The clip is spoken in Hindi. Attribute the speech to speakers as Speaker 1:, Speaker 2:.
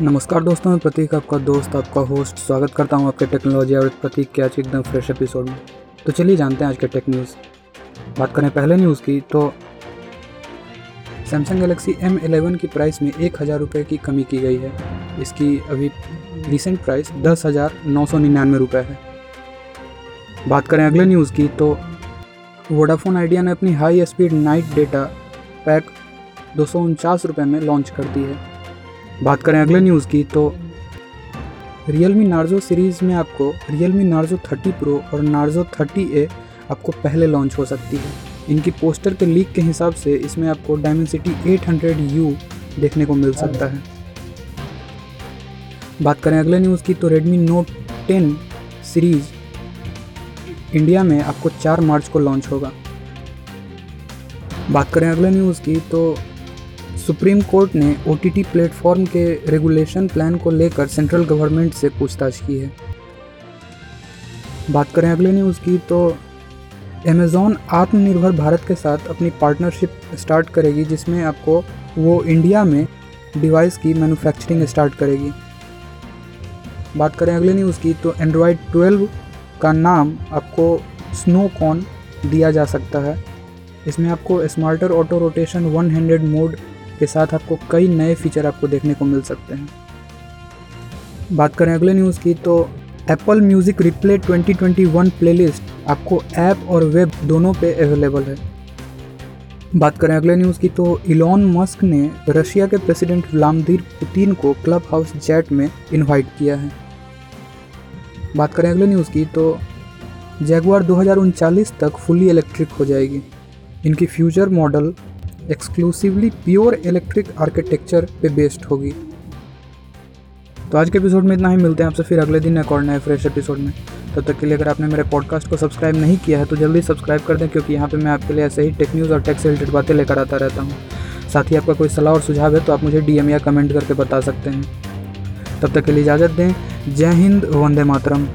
Speaker 1: नमस्कार दोस्तों, मैं प्रतीक, आपका दोस्त, आपका होस्ट स्वागत करता हूँ आपके टेक्नोलॉजी और प्रतीक के आज एकदम फ्रेश एपिसोड में। तो चलिए जानते हैं आज के टेक न्यूज़ बात करें पहले न्यूज़ की तो सैमसंग गैलेक्सी एम एलेवन की प्राइस में एक हज़ार रुपये की कमी की गई है। इसकी अभी रिसेंट प्राइस दस हज़ार नौ सौ निन्यानवे रुपये है। बात करें अगले न्यूज़ की तो वोडाफोन आइडिया ने अपनी high speed night data pack दो सौ उनचास रुपये में लॉन्च कर दी है। बात करें अगले न्यूज़ की तो मी नार्जो सीरीज़ में आपको मी नार्जो 30 प्रो और नार्जो 30 ए आपको पहले लॉन्च हो सकती है। इनकी पोस्टर के लीक के हिसाब से इसमें आपको डायमेंसिटी 800 यू देखने को मिल सकता है। बात करें अगले न्यूज़ की तो रेडमी नोट 10 सीरीज़ इंडिया में आपको 4 मार्च को लॉन्च होगा। बात करें अगले न्यूज़ की तो सुप्रीम कोर्ट ने ओ टी प्लेटफॉर्म के रेगुलेशन प्लान को लेकर सेंट्रल गवर्नमेंट से पूछताछ की है। बात करें अगले न्यूज़ की तो अमेज़ॉन आत्मनिर्भर भारत के साथ अपनी पार्टनरशिप स्टार्ट करेगी, जिसमें आपको वो इंडिया में डिवाइस की मैन्युफैक्चरिंग स्टार्ट करेगी। बात करें अगले न्यूज़ की तो एंड्रॉयड 12 का नाम आपको स्नोकॉन दिया जा सकता है। इसमें आपको smarter auto rotation one handed mode के साथ आपको कई नए फीचर आपको देखने को मिल सकते हैं। बात करें अगले न्यूज़ की तो एप्पल म्यूज़िक रिप्ले 2021 प्लेलिस्ट आपको ऐप और वेब दोनों पे अवेलेबल है। बात करें अगले न्यूज़ की तो इलॉन मस्क ने रशिया के प्रेसिडेंट व्लादिमीर पुतिन को क्लब हाउस जेट में इनवाइट किया है। बात करें अगले न्यूज़ की तो जैगवार दो तक फुली इलेक्ट्रिक हो जाएगी। इनकी future model exclusively pure electric architecture पे बेस्ड होगी। तो आज के एपिसोड में इतना ही, मिलते हैं आपसे फिर अगले दिन और नए फ्रेश एपिसोड में। तब तक के लिए अगर आपने मेरे पॉडकास्ट को सब्सक्राइब नहीं किया है तो जल्दी सब्सक्राइब कर दें, क्योंकि यहाँ पे मैं आपके लिए ऐसे ही टेक न्यूज़ और टेक से रिलेटेड बातें लेकर आता रहता हूँ। साथ ही आपका कोई सलाह और सुझाव है तो आप मुझे डीएम या कमेंट करके बता सकते हैं। तब तक के लिए इजाज़त दें। जय हिंद, वंदे मातरम।